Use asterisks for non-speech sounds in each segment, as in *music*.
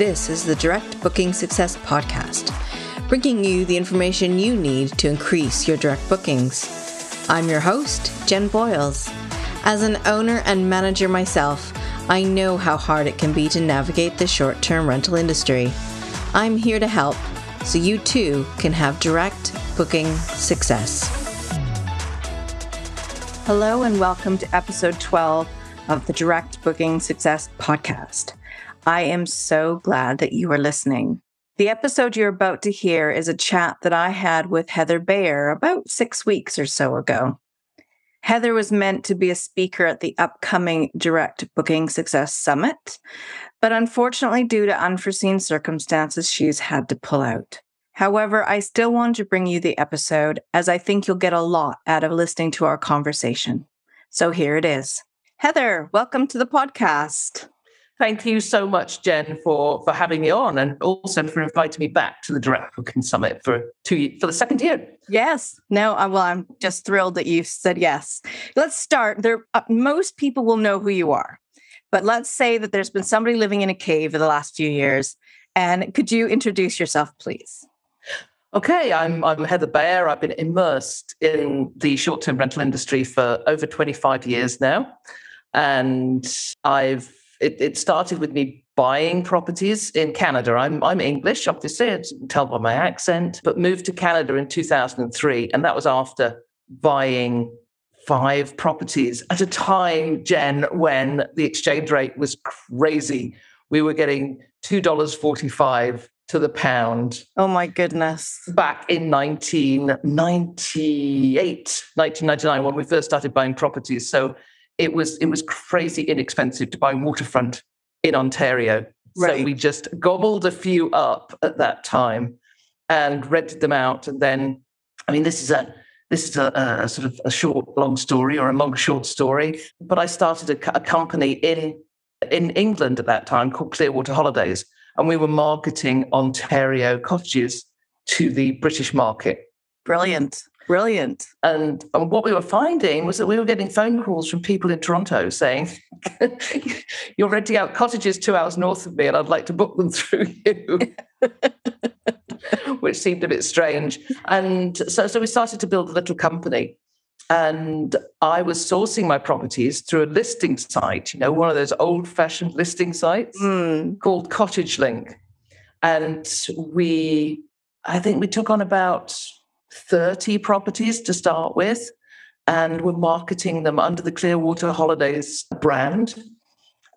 This is the Direct Booking Success Podcast, bringing you the information you need to increase your direct bookings. I'm your host, Jenn Boyles. As an owner and manager myself, I know how hard it can be to navigate the short term rental industry. I'm here to help so you too can have direct booking success. Hello, and welcome to episode 12 of the Direct Booking Success Podcast. I am so glad that you are listening. The episode you're about to hear is a chat that I had with Heather Bayer about six weeks or so ago. Heather was meant to be a speaker at the upcoming Direct Booking Success Summit, but unfortunately, due to unforeseen circumstances, she's had to pull out. However, I still want to bring you the episode as I think you'll get a lot out of listening to our conversation. So here it is. Heather, welcome to the podcast. Thank you so much, Jenn, for for having me on, and also for inviting me back to the Direct Booking Summit for two for the second year. Yes. No. Uh, well, I'm just thrilled that you said yes. Let's start. There, uh, most people will know who you are, but let's say that there's been somebody living in a cave for the last few years, and could you introduce yourself, please? Okay, I'm I'm Heather Bayer. I've been immersed in the short-term rental industry for over 25 years now, and I've it, it started with me buying properties in Canada. I'm I'm English, obviously, you can tell by my accent, but moved to Canada in 2003, and that was after buying five properties at a time, Jenn, when the exchange rate was crazy. We were getting two dollars forty-five to the pound. Oh my goodness. Back in 1998, 1999, when we first started buying properties. So it was it was crazy inexpensive to buy waterfront in Ontario. Right. So we just gobbled a few up at that time and rented them out. And then, I mean, this is a this is a, a sort of a short long story or a long short story. But I started a, a company in in England at that time called Clearwater Holidays, and we were marketing Ontario cottages to the British market. Brilliant. Brilliant. And, and what we were finding was that we were getting phone calls from people in Toronto saying, *laughs* You're renting out cottages two hours north of me, and I'd like to book them *laughs* through you. *laughs* Which seemed a bit strange. And so, so we started to build a little company. And I was sourcing my properties through a listing site, you know, one of those old fashioned listing sites mm. called Cottage Link. And we, I think we took on about 30 properties to start with, and we're marketing them under the Clearwater Holidays brand.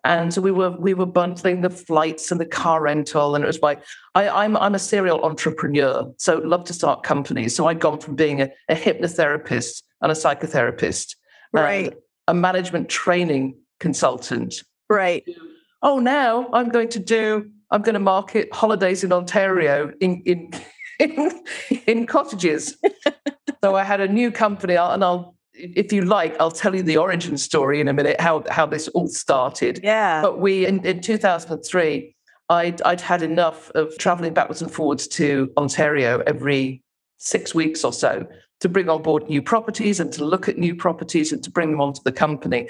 And so we were we were bundling the flights and the car rental, and it was like I, am I'm, I'm a serial entrepreneur, so love to start companies. So I'd gone from being a, a hypnotherapist and a psychotherapist, right, a management training consultant, right. Oh, now I'm going to do I'm going to market holidays in Ontario in in in, *laughs* in cottages. so I had a new company, and I'll, if you like, I'll tell you the origin story in a minute, how how this all started. Yeah. But we in, in 2003, I'd I'd had enough of traveling backwards and forwards to Ontario every six weeks or so to bring on board new properties and to look at new properties and to bring them onto the company.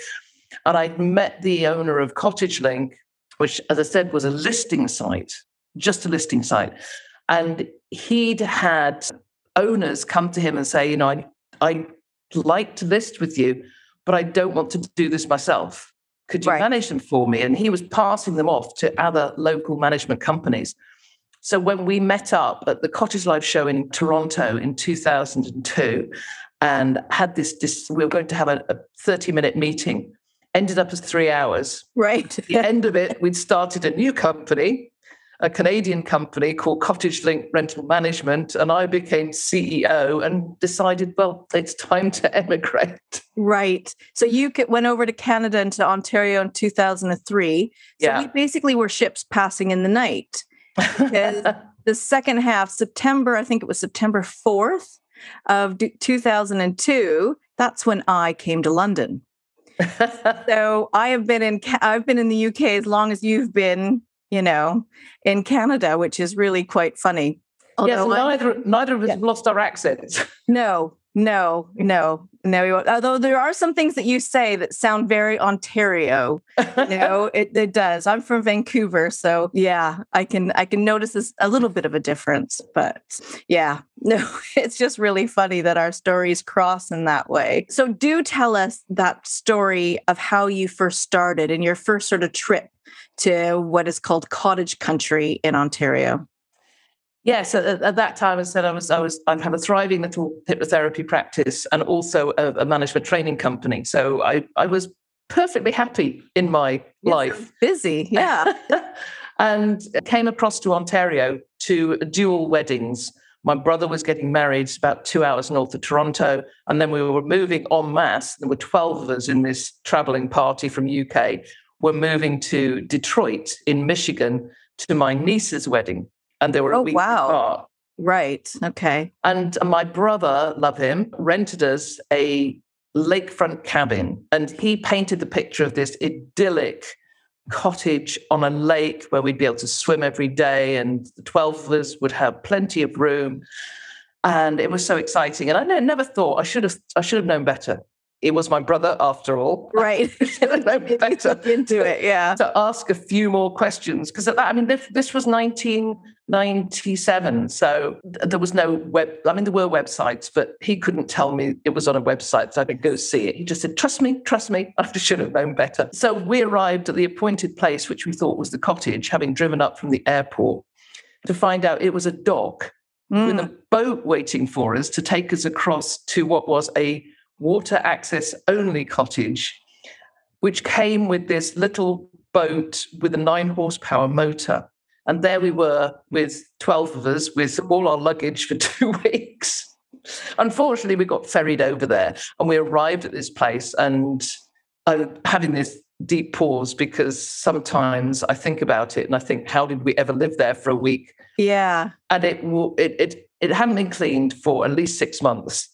And I'd met the owner of Cottage Link, which, as I said, was a listing site, just a listing site. And he'd had owners come to him and say, you know, I, I like to list with you, but I don't want to do this myself. Could you right. manage them for me? And he was passing them off to other local management companies. So when we met up at the Cottage Life show in Toronto in 2002 and had this, this we were going to have a, a 30 minute meeting, ended up as three hours. Right. At the end of it, we'd started a new company a Canadian company called Cottage Link Rental Management, and I became CEO and decided, well, it's time to *laughs* emigrate. Right. So you went over to Canada and to Ontario in 2003. So Yeah. we basically were ships passing in the night. Because *laughs* the second half, September, I think it was September 4th of 2002, that's when I came to London. *laughs* So I have been in I've been in the UK as long as you've been, you know, in Canada, which is really quite funny. yes, Although I- neither, neither of us Yeah. lost our accents. no, no, no, no. you won't. Although there are some things that you say that sound very Ontario. You know, *laughs* it, it does. I'm from Vancouver, so yeah, I can I can notice this, a little bit of a difference. But yeah, *laughs* no, it's just really funny that our stories cross in that way. So do tell us that story of how you first started and your first sort of trip to what is called cottage country in Ontario. Yes, at, at that time, as I said, I was, I was, I had a thriving little hypnotherapy practice and also a, a management training company. So I, I was perfectly happy in my life. Busy, yeah. *laughs* and came across to Ontario to dual weddings. My brother was getting married about two hours north of Toronto, and then we were moving en masse. There were 12 of us in this traveling party from UK. We're moving to Detroit in Michigan to my niece's wedding. And they were a Oh, week wow. apart. right. Okay. And uh, my brother, love him, rented us a lakefront cabin. And he painted the picture of this idyllic cottage on a lake where we'd be able to swim every day. And the 12 of us would have plenty of room. And it was so exciting. And I never thought I should have I should have known better. It was my brother after all. Right. *laughs* I should have known *laughs* You better into it, yeah. to ask a few more questions because I mean this, this was 1997 so there was no web I mean there were websites but he couldn't tell me it was on a website so I could go see it he just said trust me trust me *laughs* I should have known better so we arrived at the appointed place which we thought was the cottage having driven up from the airport to find out it was a dock with Mm. a boat waiting for us to take us across to what was a water access only cottage, which came with this little boat with a nine horsepower motor. And there we were with 12 of us with all our luggage for *laughs* two weeks. Unfortunately, we got ferried over there and we arrived at this place and I'm having this deep pause because sometimes I think about it and I think, how did we ever live there for a week? Yeah. and it it it it hadn't been cleaned for at least six months,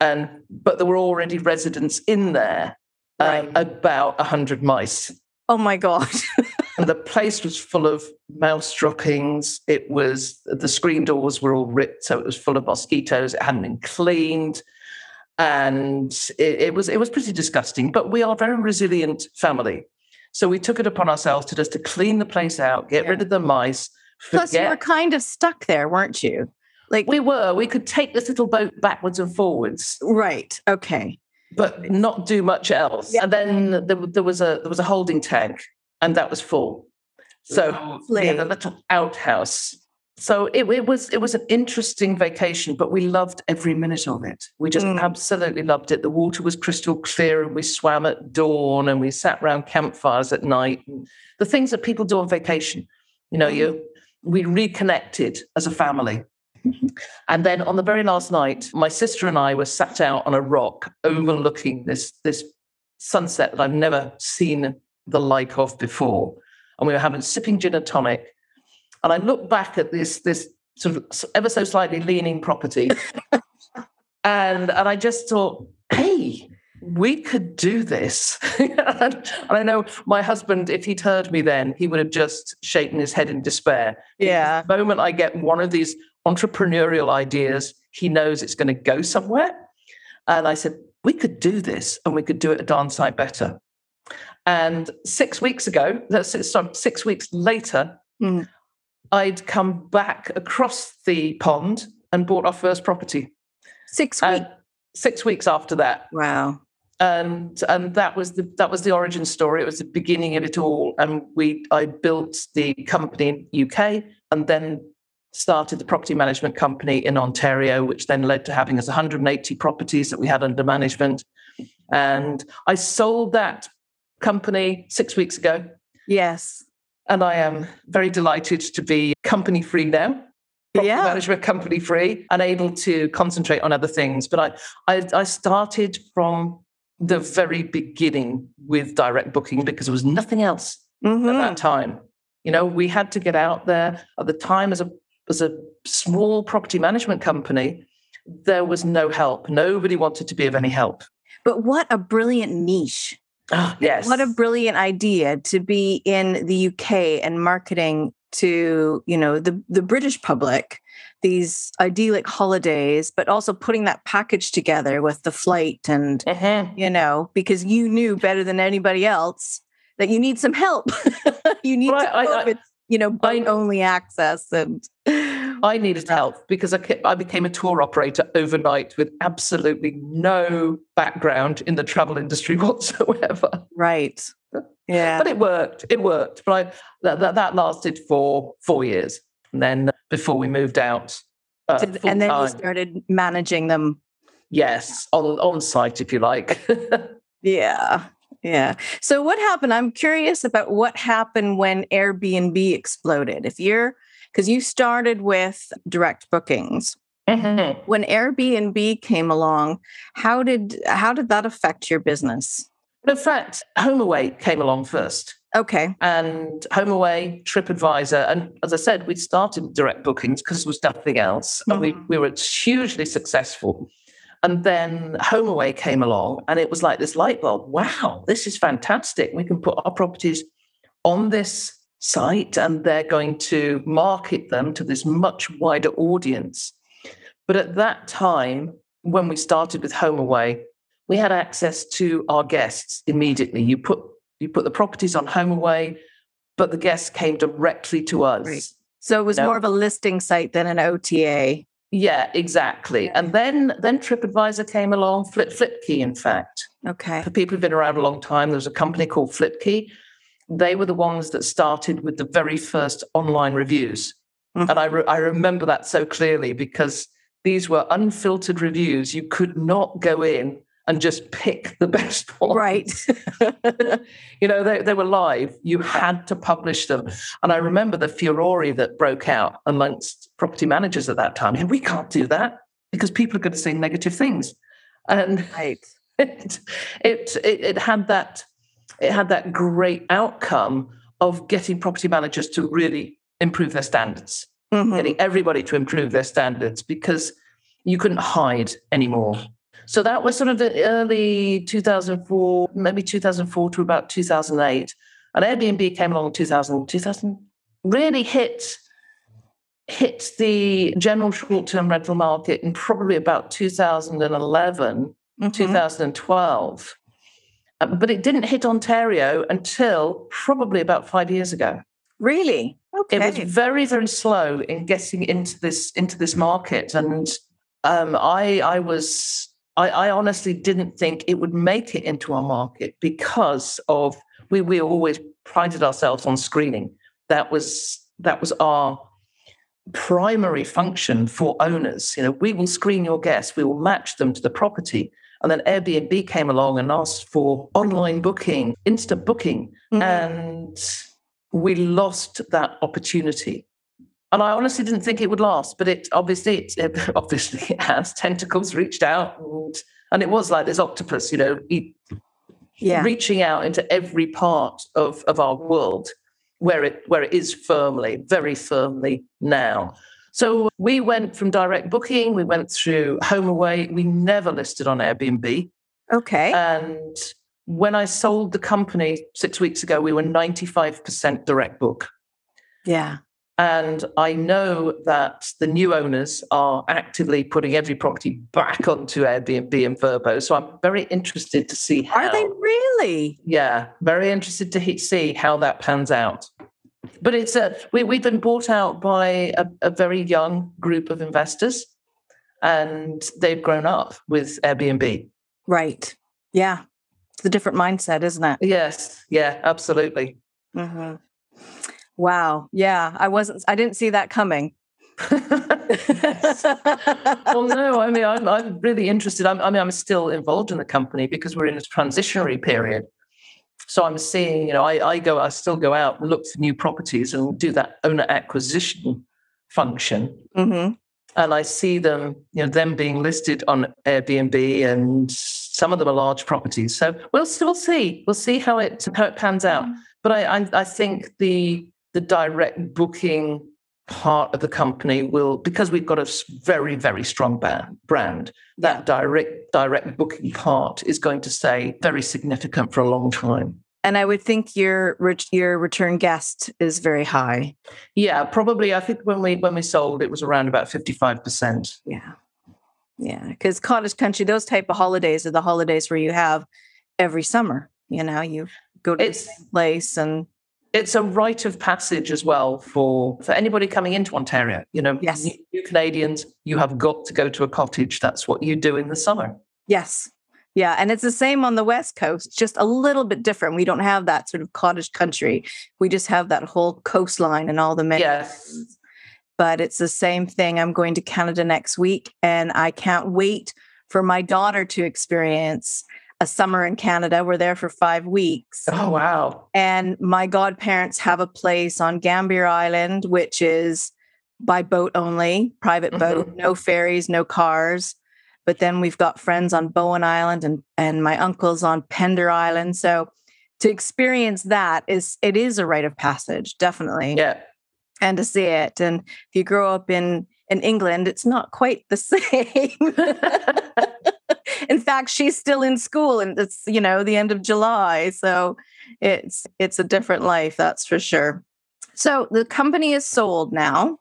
and but there were already residents in there, uh, Right. about a hundred mice, Oh my God. *laughs* and the place was full of mouse droppings. It was the screen doors were all ripped, so it was full of mosquitoes. It hadn't been cleaned. And it, it was it was pretty disgusting, but we are a very resilient family. So we took it upon ourselves to just to clean the place out, get Yeah. rid of the mice, Plus, you were kind of stuck there, weren't you? Like, We were. We could take this little boat backwards and forwards, right. Okay. but not do much else. And then there, there was a there was a holding tank, and that was full. So we had a little outhouse. So it, it was it was an interesting vacation, but we loved every minute of it. We just Mm. absolutely loved it. The water was crystal clear, and we swam at dawn, and we sat around campfires at night. And the things that people do on vacation, you know, Mm. you we reconnected as a family. And then on the very last night, my sister and I were sat out on a rock overlooking this, this sunset that I've never seen the like of before. And we were having sipping gin and tonic. And I looked back at this, this sort of ever so slightly leaning property. *laughs* and, and I just thought, hey, we could do this. *laughs* and I know my husband, if he'd heard me then, he would have just shaken his head in despair. Yeah. The moment I get one of these entrepreneurial ideas, he knows it's going to go somewhere. And I said, we could do this and we could do it a darn sight better. And six weeks ago, that's sorry, six weeks later, Mm. I'd come back across the pond and bought our first property. Six weeks. Six weeks after that, wow. and and that was the that was the origin story. It was the beginning of it all. And we I built the company in UK, and then started the property management company in Ontario, which then led to having us 180 properties that we had under management. And I sold that company six weeks ago. Yes. And I am very delighted to be company free now. Yeah. Management company free and able to concentrate on other things. But I, I, I started from the very beginning with direct booking because there was nothing else mm-hmm. at that mm-hmm. time. You know, we had to get out there at the time as a as a small property management company. There was no help. Nobody wanted to be of any help. But what a brilliant niche. Oh, yes. What a brilliant idea to be in the UK and marketing to, you know, the, the British public these idyllic holidays, but also putting that package together with the flight and, uh-huh. you know, because you knew better than anybody else that you need some help. *laughs* you need to I, I, you know, bite only access. And I needed help because I, I became a tour operator overnight with absolutely no background in the travel industry *laughs* whatsoever. Right. Yeah. But it worked. It worked. But I, that, that, that lasted for four years. And then before we moved out. Uh, and then you started managing them. Yes, on, on site, if you like. *laughs* yeah. Yeah. So what happened? I'm curious about what happened when Airbnb exploded. If you're because you started with direct bookings. Mm-hmm. When Airbnb came along, how did how did that affect your business? In fact, HomeAway came along first. Okay. And HomeAway, TripAdvisor, and as I said, we started direct bookings because there was nothing else, mm-hmm. and we, mm-hmm. we were hugely successful. And then HomeAway came along, and it was like this light bulb. Wow, this is fantastic. We can put our properties on this site, and they're going to market them to this much wider audience. But at that time, when we started with HomeAway, we had access to our guests immediately. You put you put the properties on HomeAway, but the guests came directly to us. Right. So it was know? more of a listing site than an OTA. Yeah, exactly. And then then TripAdvisor came along, Flip Flipkey, in fact. Okay. For people who've been around a long time, there was a company called Flipkey. They were the ones that started with the very first online reviews. Mm-hmm. And I, re- I remember that so clearly because these were unfiltered reviews. You could not go in and just pick the *laughs* best one. Right. *laughs* you know, they, they were live. You had to publish them. And I remember the furore that broke out amongst property managers at that time. And we can't do that because people are going to say negative things. And right. it, *laughs* it, it, it had that it had that great outcome of getting property managers to really improve their standards, mm-hmm. getting everybody to improve their standards because you couldn't hide anymore. So that was sort of the early 2004, maybe 2004 to about 2008. And Airbnb came along in 2000, 2000 really hit hit the general short-term rental market in probably about 2011, mm-hmm. 2012. Uh, but it didn't hit Ontario until probably about five years ago. Really? Okay. It was very, very slow in getting into this into this market, and um, I I was I, I honestly didn't think it would make it into our market because of we we always prided ourselves on screening. That was that was our primary function for owners. You know, we will screen your guests, we will match them to the property. And then Airbnb came along and asked for online booking, instant booking, mm-hmm. and we lost that opportunity. And I honestly didn't think it would last, but it obviously it, it *laughs* obviously it has tentacles reached out, and, and it was like this octopus, you know, yeah. reaching out into every part of of our world where it where it is firmly, very firmly now. So we went from direct booking, we went through HomeAway, We never listed on Airbnb. Okay. And when I sold the company six weeks ago, we were 95% direct book. Yeah. And I know that the new owners are actively putting every property back onto Airbnb and Vrbo. So I'm very interested to see how. Are they really? Yeah, very interested to see how that pans out. But it's a, we, we've been bought out by a, a very young group of investors and they've grown up with Airbnb. Right. Yeah. It's a different mindset, isn't it? Yes. Yeah, absolutely. Mm-hmm. Wow. Yeah. I wasn't, I didn't see that coming. *laughs* well, no, I mean, I'm, I'm really interested. I'm, I mean, I'm still involved in the company because we're in a transitionary period. So I'm seeing, you know, I, I go, I still go out and look for new properties and do that owner acquisition function. Mm-hmm. And I see them, you know, them being listed on Airbnb, and some of them are large properties. So we'll we'll see, we'll see how it how it pans out. Mm-hmm. But I, I I think the the direct booking part of the company will because we've got a very very strong brand that direct direct booking part is going to stay very significant for a long time. And i would think your your return guest is very high. Yeah probably i think when we when we sold it was around about 55% yeah. Yeah because cottage country those type of holidays are the holidays where you have every summer you know you go to it's, the place and it's a rite of passage as well for for anybody coming into Ontario. You know, yes, you, you Canadians, you have got to go to a cottage. That's what you do in the summer. Yes. Yeah, and it's the same on the West Coast, just a little bit different. We don't have that sort of cottage country. We just have that whole coastline and all the men. Yes. But it's the same thing. I'm going to Canada next week, and I can't wait for my daughter to experience a summer in Canada. We're there for five weeks. Oh, wow. And my godparents have a place on Gambier Island, which is by boat only, private mm-hmm. boat, no ferries, no cars. But then we've got friends on Bowen Island and, and my uncles on Pender Island. So to experience that is it is a rite of passage, definitely. Yeah. And to see it. And if you grow up in in England, it's not quite the *laughs* same. *laughs* in fact, she's still in school and it's, you know, the end of July. So it's it's a different life, that's for sure. So the company is sold now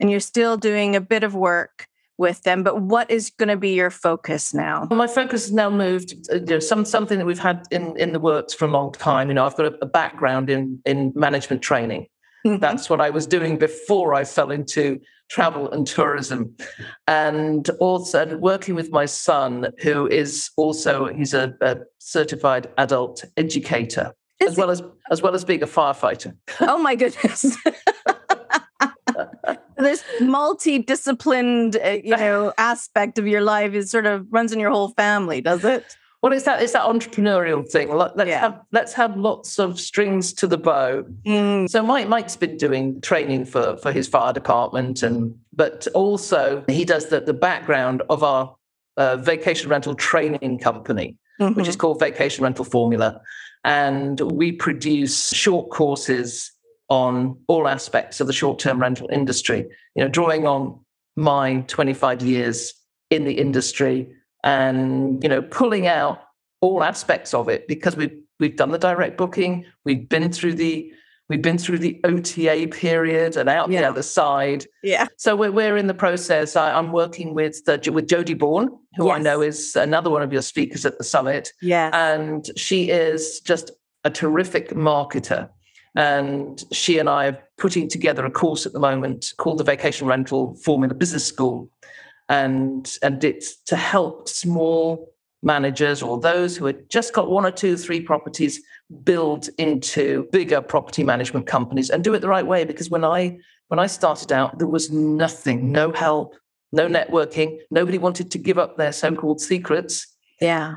and you're still doing a bit of work with them but what is going to be your focus now my focus has now moved uh, you know, some something that we've had in in the works for a long time you know i've got a, a background in in management training mm-hmm. that's what i was doing before i fell into travel and tourism, and also working with my son, who is also he's a, a certified adult educator, is as well as as well as being a firefighter. Oh my goodness. *laughs* this multidisciplined, uh, you know, aspect of your life is sort of runs in your whole family, does it? Well, it's that it's that entrepreneurial thing. Let's yeah. have let's have lots of strings to the bow. Mm. So Mike Mike's been doing training for for his fire department, and but also he does the the background of our uh, vacation rental training company, mm-hmm. which is mm-hmm. called Vacation Rental Formula, and we produce short courses on all aspects of the short term rental industry. You know, drawing on my 25 years in the industry and you know pulling out all aspects of it because we've we've done the direct booking, we've been through the we've been through the OTA period and out yeah. the other side. Yeah. So we're we're in the process. I, am working with the, with Jody Bourne, who yes. I know is another one of your speakers at the summit. Yeah. And she is just a terrific marketer. And she and I are putting together a course at the moment called the Vacation Rental Formula Business School and and it's to help small managers or those who had just got one or two, three properties build into bigger property management companies and do it the right way. Because when I when I started out, there was nothing, no help, no networking. Nobody wanted to give up their so-called secrets. Yeah.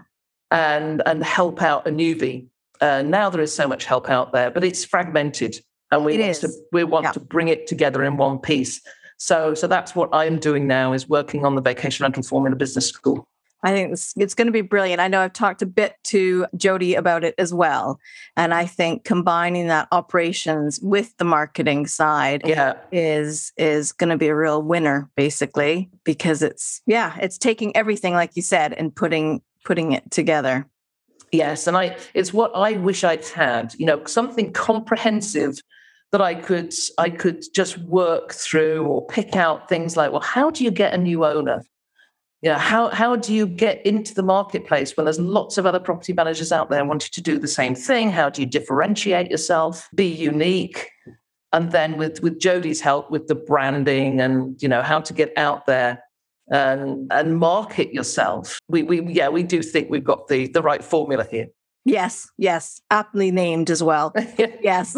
And and help out a newbie. Uh, now there is so much help out there, but it's fragmented, and we it want is. to we want yeah. to bring it together in one piece. So, so that's what I'm doing now is working on the vacation rental formula business school. I think it's, it's, going to be brilliant. I know I've talked a bit to Jody about it as well. And I think combining that operations with the marketing side yeah. is is going to be a real winner basically because it's yeah, it's taking everything like you said and putting putting it together. Yes, and I it's what I wish I'd had, you know, something comprehensive that I could I could just work through or pick out things like, well, how do you get a new owner? Yeah, how how do you get into the marketplace when there's lots of other property managers out there wanting to do the same thing? How do you differentiate yourself, be unique? And then with with Jody's help with the branding and you know how to get out there and and market yourself. We we yeah, we do think we've got the the right formula here. Yes, yes, aptly named as well. *laughs* yes.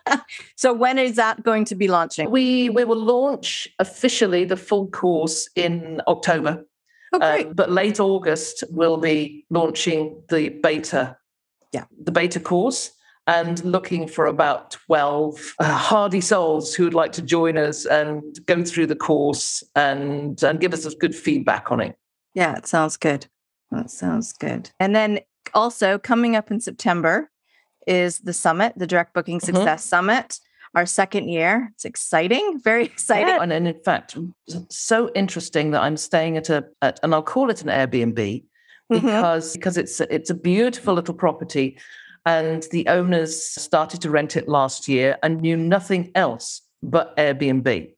*laughs* so when is that going to be launching? We we will launch officially the full course in October. Oh, great. Um, but late August we'll be launching the beta. Yeah. The beta course and looking for about 12 uh, hardy souls who would like to join us and go through the course and and give us a good feedback on it. Yeah, it sounds good. That sounds good. And then also coming up in September is the summit, the Direct Booking Mhm. Success Summit, our second year. It's exciting, *laughs* very exciting. Yeah, and, in fact, so interesting that I'm staying at a at, and I'll call it an Airbnb because because it's it's a beautiful little property, and the owners started to rent it last year and knew nothing else but Airbnb,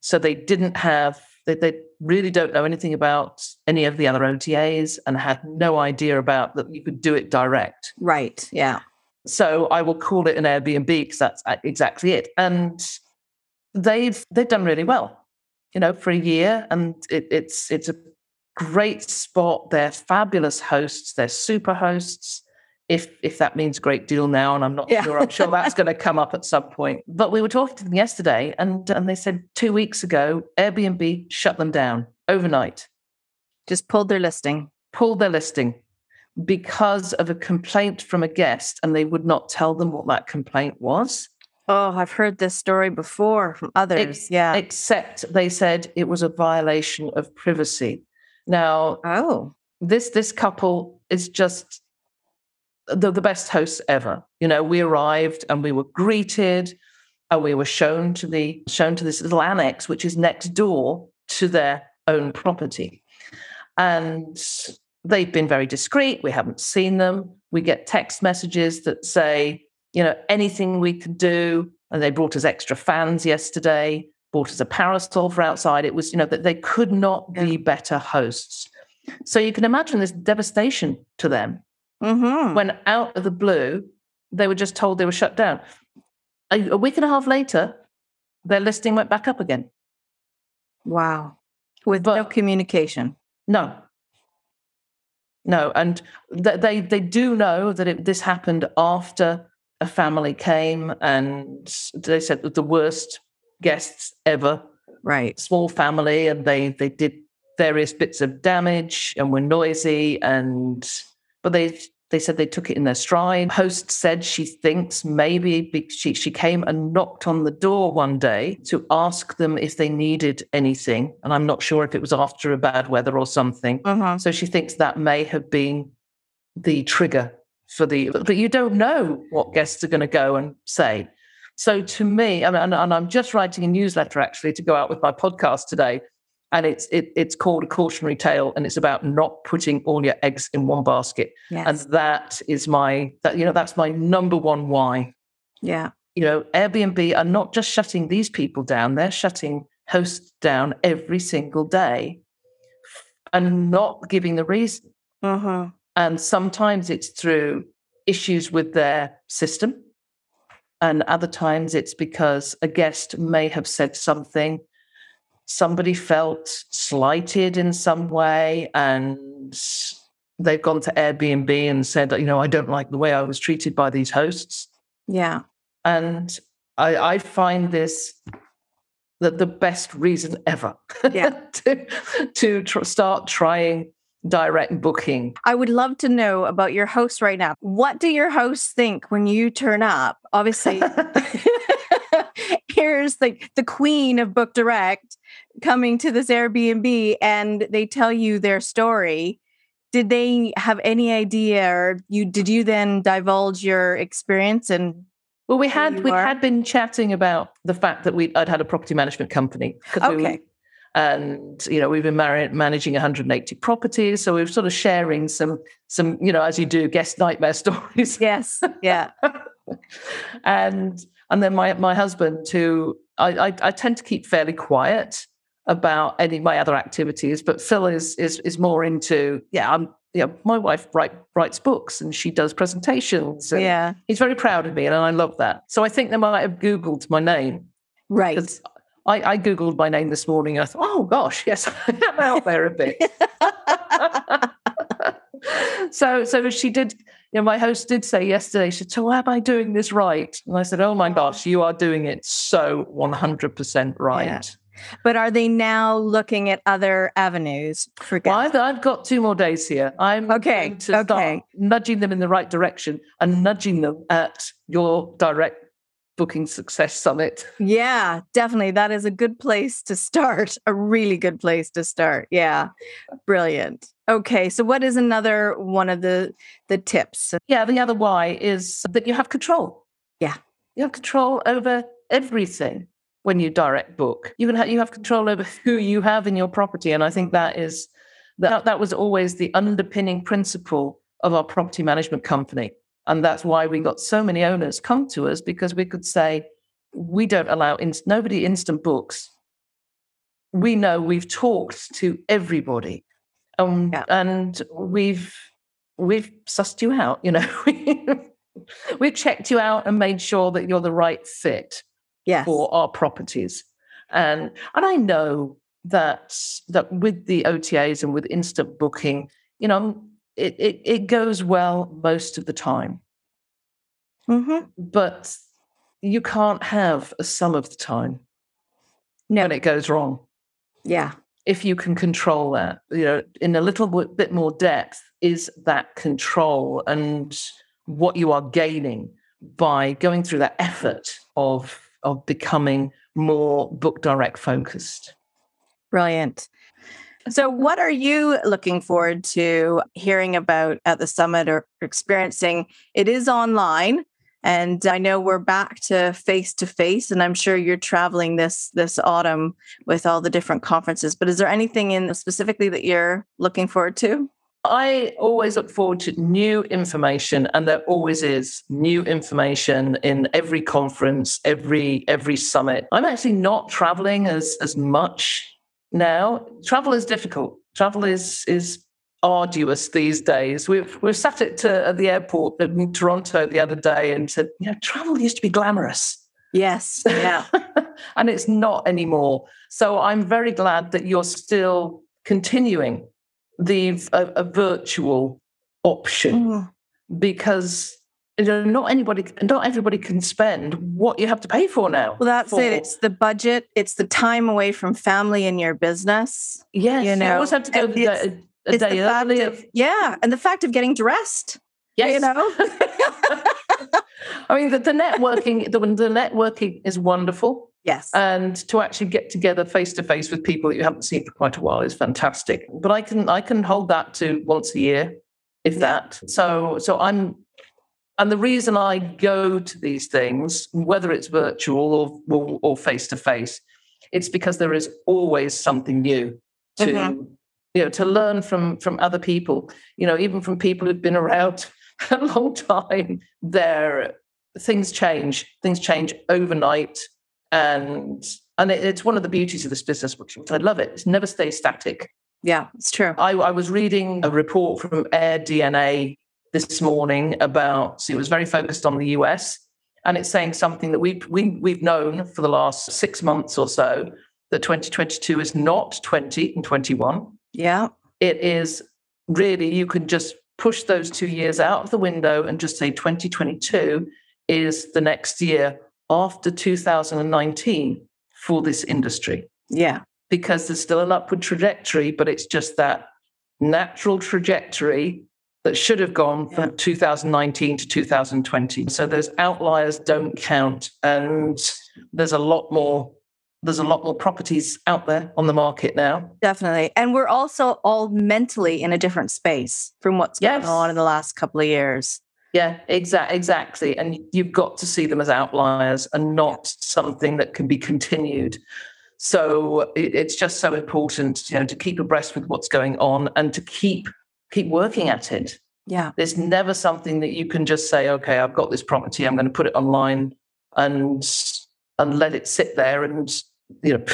so they didn't have they, they really don't know anything about any of the other OTAs and had no idea about that you could do it direct. Right. Yeah. So I will call it an Airbnb because that's exactly it. And they've they've done really well, you know, for a year, and it, it's it's a great spot. They're fabulous hosts. They're super hosts. If if that means a great deal now, and I'm not Yeah. sure, I'm sure that's going to come up at some point. But we were talking to them yesterday, and and they said two weeks ago Airbnb shut them down overnight Just pulled their listing. pulled their listing because of a complaint from a guest and they would not tell them what that complaint was Oh, I've heard this story before from others. Ex- yeah. except they said it was a violation of privacy now oh. this this couple is just the, the best hosts ever. You know we arrived and we were greeted and we were shown to the shown to this little annex which is next door to their own property. And they've been very discreet. We haven't seen them. We get text messages that say you know anything we could do. And they brought us extra fans yesterday bought us a parasol for outside. It was you know that they could not be better hosts. So you can imagine this devastation to them Mm-hmm. when out of the blue they were just told they were shut down a, a week and a half later their listing went back up again Wow. With no communication. no no and th- they they do know that it, this happened after a family came and they said the worst guests ever Right. small family and they they did various bits of damage and were noisy and but they they said they took it in their stride host said she thinks maybe she she came and knocked on the door one day to ask them if they needed anything and i'm not sure if it was after a bad weather or something Mm-hmm. so she thinks that may have been the trigger for the, but you don't know what guests are going to go and say. So to me, and, and, and I'm just writing a newsletter actually to go out with my podcast today, and it's it, it's called a cautionary tale, and it's about not putting all your eggs in one basket, Yes. and that is my that you know that's my number one why. yeah. You know, Airbnb are not just shutting these people down; they're shutting hosts down every single day, and not giving the reason. Mm-hmm. And sometimes it's through issues with their system. And other times it's because a guest may have said something, somebody felt slighted in some way, and they've gone to Airbnb and said, you know, I don't like the way I was treated by these hosts. Yeah. And I, I find this the, the best reason ever Yeah. *laughs* to, to tr- start trying direct booking. I would love to know about your hosts right now. What do your hosts think when you turn up? Obviously, *laughs* *laughs* here's the, the queen of Book Direct coming to this Airbnb and they tell you their story. Did they have any idea or you did you then divulge your experience and Well, we had we are? had been chatting about the fact that we I'd had a property management company. 'cause we were- Okay. and you know we've been mar- managing 180 properties, so we're sort of sharing some some you know as you do guest nightmare *laughs* stories. yes, yeah. *laughs* and and then my my husband, who I, I I tend to keep fairly quiet about any of my other activities, but Phil is is is more into yeah I'm yeah my wife write, writes books and she does presentations. And Yeah. He's very proud of me, and I love that. So I think they might have Googled my name Right. I, I Googled my name this morning. And I thought, oh gosh, yes, *laughs* I'm out there a bit. *laughs* *laughs* so, so she did. You know, my host did say yesterday, she said, So am I doing this right? And I said, Oh my oh. gosh, you are doing it so 100% right. Yeah. But are they now looking at other avenues for well, I've, I've, got two more days here. I'm okay. to okay. start nudging them in the right direction and nudging them at your direct Booking Success Summit. Yeah, definitely. That is a good place to start. A really good place to start. Yeah. Brilliant. Okay, so what is another one of the the tips? Yeah, the other why is that you have control. Yeah. You have control over everything when you direct book. You can have, you have control over who you have in your property and I think that is that that was always the underpinning principle of our property management company and that's why we got so many owners come to us because we could say, we don't allow inst- nobody instant books. We know we've talked to everybody, um, yeah. and we've we've sussed you out. You know, *laughs* we've checked you out and made sure that you're the right fit yes. for our properties. And and I know that that with the OTAs and with instant booking, you know, it, it, it goes well most of the time. Mm-hmm. But you can't have a sum of the time no. when it goes wrong. Yeah. If you can control that, you know, in a little bit more depth, is that control and what you are gaining by going through that effort of of becoming more book direct focused. Brilliant. So, what are you looking forward to hearing about at the summit or experiencing? It is online. And I know we're back to face to face, and I'm sure you're traveling this this autumn with all the different conferences. But is there anything in specifically that you're looking forward to? I always look forward to new information, and there always is new information in every conference, every every summit. I'm actually not traveling as as much now. Travel is difficult. Travel is is arduous these days. We we sat at, uh, at the airport in Toronto the other day and said, you know, travel used to be glamorous. Yes, yeah, *laughs* and it's not anymore. So I'm very glad that you're still continuing the a, a virtual option mm. because not anybody, not everybody can spend what you have to pay for now. Well, that's for, it. It's the budget. It's the time away from family and your business. Yes, you know, you always have to go the, a it's day early. Of, yeah, and the fact of getting dressed. Yes. You know. *laughs* *laughs* I mean, the, the networking, the, the networking is wonderful. Yes. And to actually get together face to face with people that you haven't seen for quite a while is fantastic. But I can I can hold that to once a year, if yeah. that. So so I'm and the reason I go to these things, whether it's virtual or or face to face, it's because there is always something new to mm-hmm you know, to learn from from other people, you know, even from people who've been around *laughs* a long time, there things change. Things change overnight. And and it, it's one of the beauties of this business, which I love it. It's never stays static. Yeah, it's true. I, I was reading a report from AirDNA this morning about so it was very focused on the US and it's saying something that we've we, we have known for the last six months or so that 2022 is not 20 and 21 yeah. It is really, you can just push those two years out of the window and just say 2022 is the next year after 2019 for this industry. Yeah. Because there's still an upward trajectory, but it's just that natural trajectory that should have gone from yeah. 2019 to 2020. So those outliers don't count. And there's a lot more there's a lot more properties out there on the market now. Definitely. And we're also all mentally in a different space from what's yes. going on in the last couple of years. Yeah, exa- exactly. And you've got to see them as outliers and not something that can be continued. So it's just so important, you know, to keep abreast with what's going on and to keep keep working at it. Yeah. There's never something that you can just say, okay, I've got this property, I'm going to put it online and and let it sit there and you know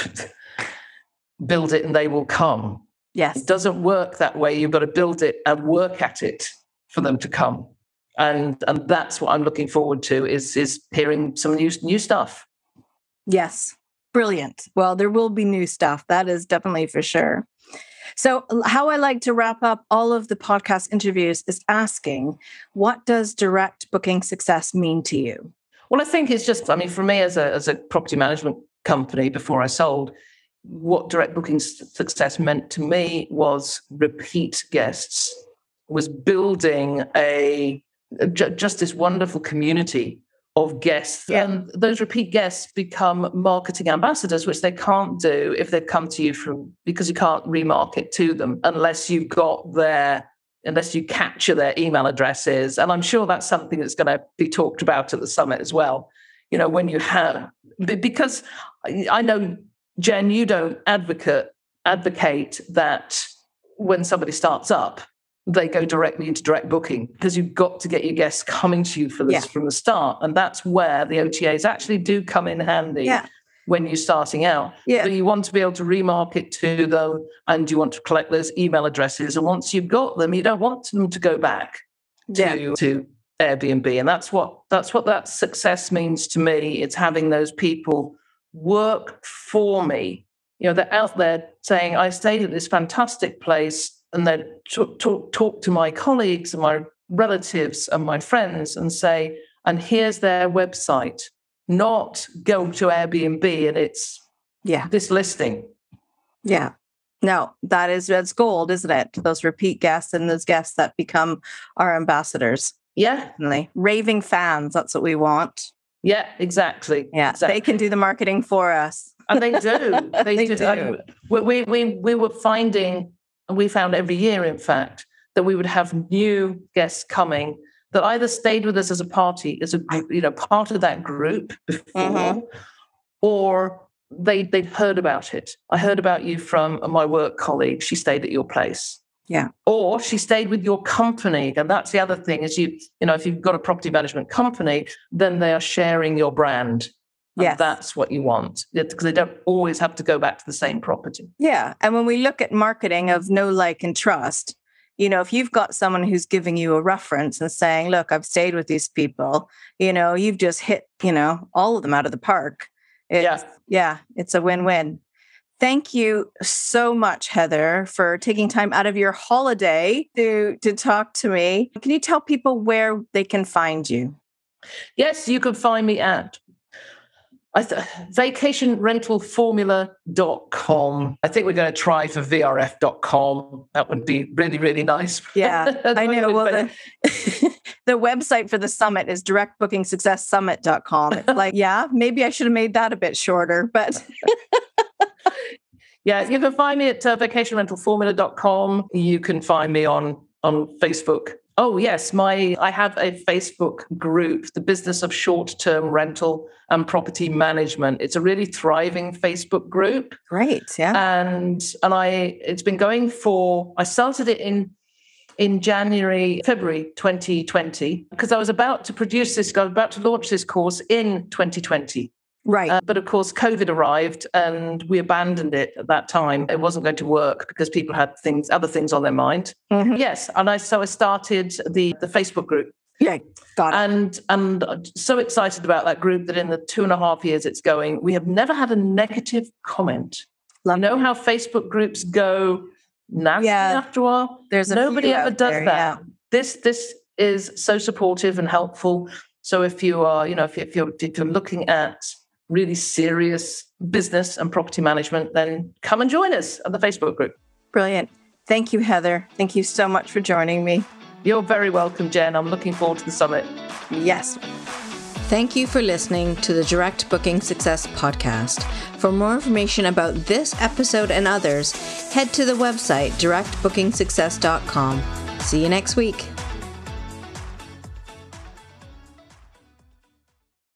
*laughs* build it and they will come. Yes. It doesn't work that way. You've got to build it and work at it for them to come. And and that's what I'm looking forward to is is hearing some new new stuff. Yes. Brilliant. Well, there will be new stuff. That is definitely for sure. So, how I like to wrap up all of the podcast interviews is asking, what does direct booking success mean to you? Well, I think it's just, I mean, for me as a, as a property management company before I sold, what direct booking success meant to me was repeat guests, was building a just this wonderful community of guests. Yeah. And those repeat guests become marketing ambassadors, which they can't do if they've come to you from because you can't remarket to them unless you've got their unless you capture their email addresses. And I'm sure that's something that's going to be talked about at the summit as well. You know, when you have because I know Jenn, you don't advocate advocate that when somebody starts up, they go directly into direct booking because you've got to get your guests coming to you for this yeah. from the start. And that's where the OTAs actually do come in handy. Yeah. When you're starting out, yeah. So you want to be able to remarket to them and you want to collect those email addresses. And once you've got them, you don't want them to go back to, to Airbnb. And that's what that's what that success means to me. It's having those people work for me. You know, they're out there saying, I stayed at this fantastic place and then talk, talk, talk to my colleagues and my relatives and my friends and say, and here's their website, not go to Airbnb and it's yeah this listing. Yeah. No, that is that's gold, isn't it? Those repeat guests and those guests that become our ambassadors. Yeah. Definitely. Raving fans, that's what we want. Yeah, exactly. Yeah. Exactly. They can do the marketing for us. And they do. *laughs* They, they do. do. We, we, we were finding and we found every year, in fact, that we would have new guests coming that either stayed with us as a party, as a you know part of that group before, mm-hmm. or they they'd heard about it. I heard about you from my work colleague. She stayed at your place. Yeah. Or she stayed with your company. And that's the other thing is you, you know, if you've got a property management company, then they are sharing your brand. Yeah, that's what you want because they don't always have to go back to the same property. Yeah. And when we look at marketing of know like, and trust, you know, if you've got someone who's giving you a reference and saying, look, I've stayed with these people, you know, you've just hit, you know, all of them out of the park. It's, yeah. Yeah. It's a win win. Thank you so much, Heather, for taking time out of your holiday to, to talk to me. Can you tell people where they can find you? Yes, you can find me at I th- vacationrentalformula.com. I think we're going to try for vrf.com. That would be really, really nice. Yeah, *laughs* I know. Well, the, *laughs* the website for the summit is directbookingsuccesssummit.com. Like, yeah, maybe I should have made that a bit shorter, but. *laughs* yeah, you can find me at uh, vacationrentalformula.com. You can find me on on Facebook Oh yes, my I have a Facebook group, the business of short-term rental and property management. It's a really thriving Facebook group. Great, yeah. And and I it's been going for I started it in in January, February 2020 because I was about to produce this I was about to launch this course in 2020. Right. Uh, but of course, COVID arrived and we abandoned it at that time. It wasn't going to work because people had things, other things on their mind. Mm-hmm. Yes. And I, so I started the, the Facebook group. Yeah, got it. And, and so excited about that group that in the two and a half years it's going, we have never had a negative comment. Love you know how Facebook groups go nasty yeah. after a while? There's Nobody ever does there, that. Yeah. This, this is so supportive and helpful. So if you are, you know, if, if you're, if you're looking at really serious business and property management, then come and join us at the Facebook group. Brilliant. Thank you, Heather. Thank you so much for joining me. You're very welcome, Jenn. I'm looking forward to the summit. Yes. Thank you for listening to the Direct Booking Success podcast. For more information about this episode and others, head to the website directbookingsuccess.com. See you next week.